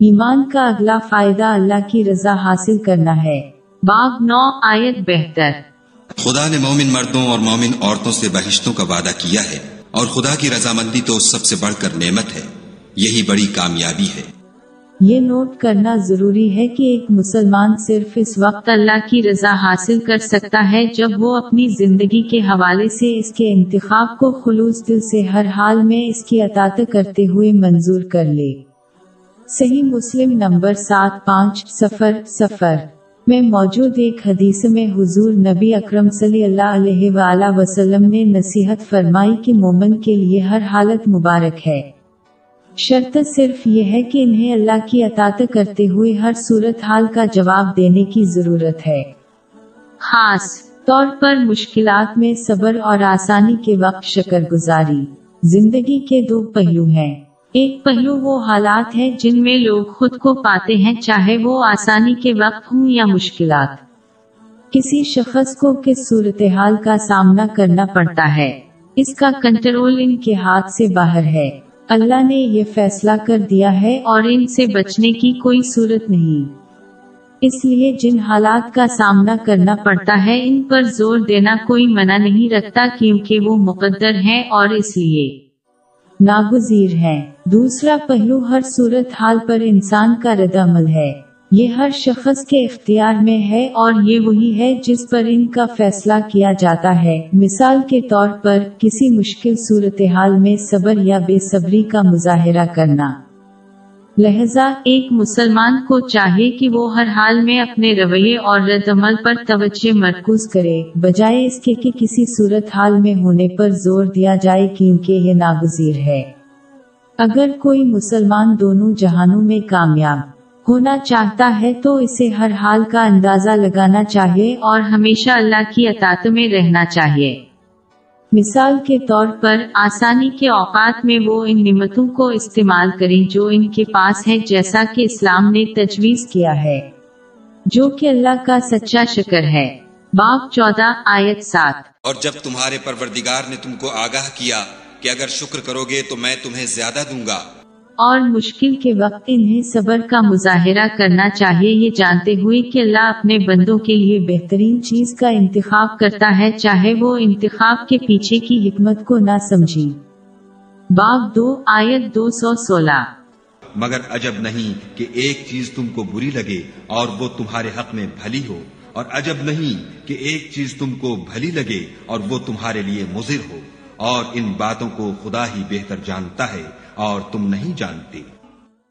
ایمان کا اگلا فائدہ اللہ کی رضا حاصل کرنا ہے۔ باب نو آیت بہتر۔ خدا نے مومن مردوں اور مومن عورتوں سے بہشتوں کا وعدہ کیا ہے اور خدا کی رضامندی تو سب سے بڑھ کر نعمت ہے۔ یہی بڑی کامیابی ہے۔ یہ نوٹ کرنا ضروری ہے کہ ایک مسلمان صرف اس وقت اللہ کی رضا حاصل کر سکتا ہے جب وہ اپنی زندگی کے حوالے سے اس کے انتخاب کو خلوص دل سے ہر حال میں اس کی اطاعت کرتے ہوئے منظور کر لے۔ صحیح مسلم نمبر سات پانچ سفر سفر میں موجود ایک حدیث میں حضور نبی اکرم صلی اللہ علیہ وآلہ وسلم نے نصیحت فرمائی کہ مومن کے لیے ہر حالت مبارک ہے۔ شرط صرف یہ ہے کہ انہیں اللہ کی اطاعت کرتے ہوئے ہر صورت حال کا جواب دینے کی ضرورت ہے۔ خاص طور پر مشکلات میں صبر اور آسانی کے وقت شکر گزاری زندگی کے دو پہلو ہیں۔ ایک پہلو وہ حالات ہیں جن میں لوگ خود کو پاتے ہیں چاہے وہ آسانی کے وقت ہوں یا مشکلات۔ کسی شخص کو کس صورتحال کا سامنا کرنا پڑتا ہے؟ اس کا کنٹرول ان کے ہاتھ سے باہر ہے۔ اللہ نے یہ فیصلہ کر دیا ہے اور ان سے بچنے کی کوئی صورت نہیں۔ اس لیے جن حالات کا سامنا کرنا پڑتا ہے، ان پر زور دینا کوئی منع نہیں رکھتا کیونکہ وہ مقدر ہیں اور اس لیے۔ ناگزیر ہے۔ دوسرا پہلو، ہر صورت حال پر انسان کا رد عمل ہے۔ یہ ہر شخص کے اختیار میں ہے اور یہ وہی ہے جس پر ان کا فیصلہ کیا جاتا ہے۔ مثال کے طور پر، کسی مشکل صورتحال میں صبر یا بے صبری کا مظاہرہ کرنا۔ لہذا ایک مسلمان کو چاہیے کہ وہ ہر حال میں اپنے رویے اور رد عمل پر توجہ مرکوز کرے۔ بجائے اس کے کہ کسی صورت حال میں ہونے پر زور دیا جائے کیونکہ یہ ناگزیر ہے۔ اگر کوئی مسلمان دونوں جہانوں میں کامیاب ہونا چاہتا ہے تو اسے ہر حال کا اندازہ لگانا چاہیے اور ہمیشہ اللہ کی اطاعت میں رہنا چاہیے۔ مثال کے طور پر، آسانی کے اوقات میں وہ ان نعمتوں کو استعمال کریں جو ان کے پاس ہے جیسا کہ اسلام نے تجویز کیا ہے، جو کہ اللہ کا سچا شکر ہے۔ باب چودہ، آیت سات۔ اور جب تمہارے پروردگار نے تم کو آگاہ کیا کہ اگر شکر کرو گے تو میں تمہیں زیادہ دوں گا۔ اور مشکل کے وقت انہیں صبر کا مظاہرہ کرنا چاہیے۔ یہ جانتے ہوئے کہ اللہ اپنے بندوں کے لیے بہترین چیز کا انتخاب کرتا ہے، چاہے وہ انتخاب کے پیچھے کی حکمت کو نہ سمجھی باب دو، آیت دو سو سولہ۔ مگر عجب نہیں کہ ایک چیز تم کو بری لگے اور وہ تمہارے حق میں بھلی ہو، اور عجب نہیں کہ ایک چیز تم کو بھلی لگے اور وہ تمہارے لیے مضر ہو۔ اور ان باتوں کو خدا ہی بہتر جانتا ہے اور تم نہیں جانتے۔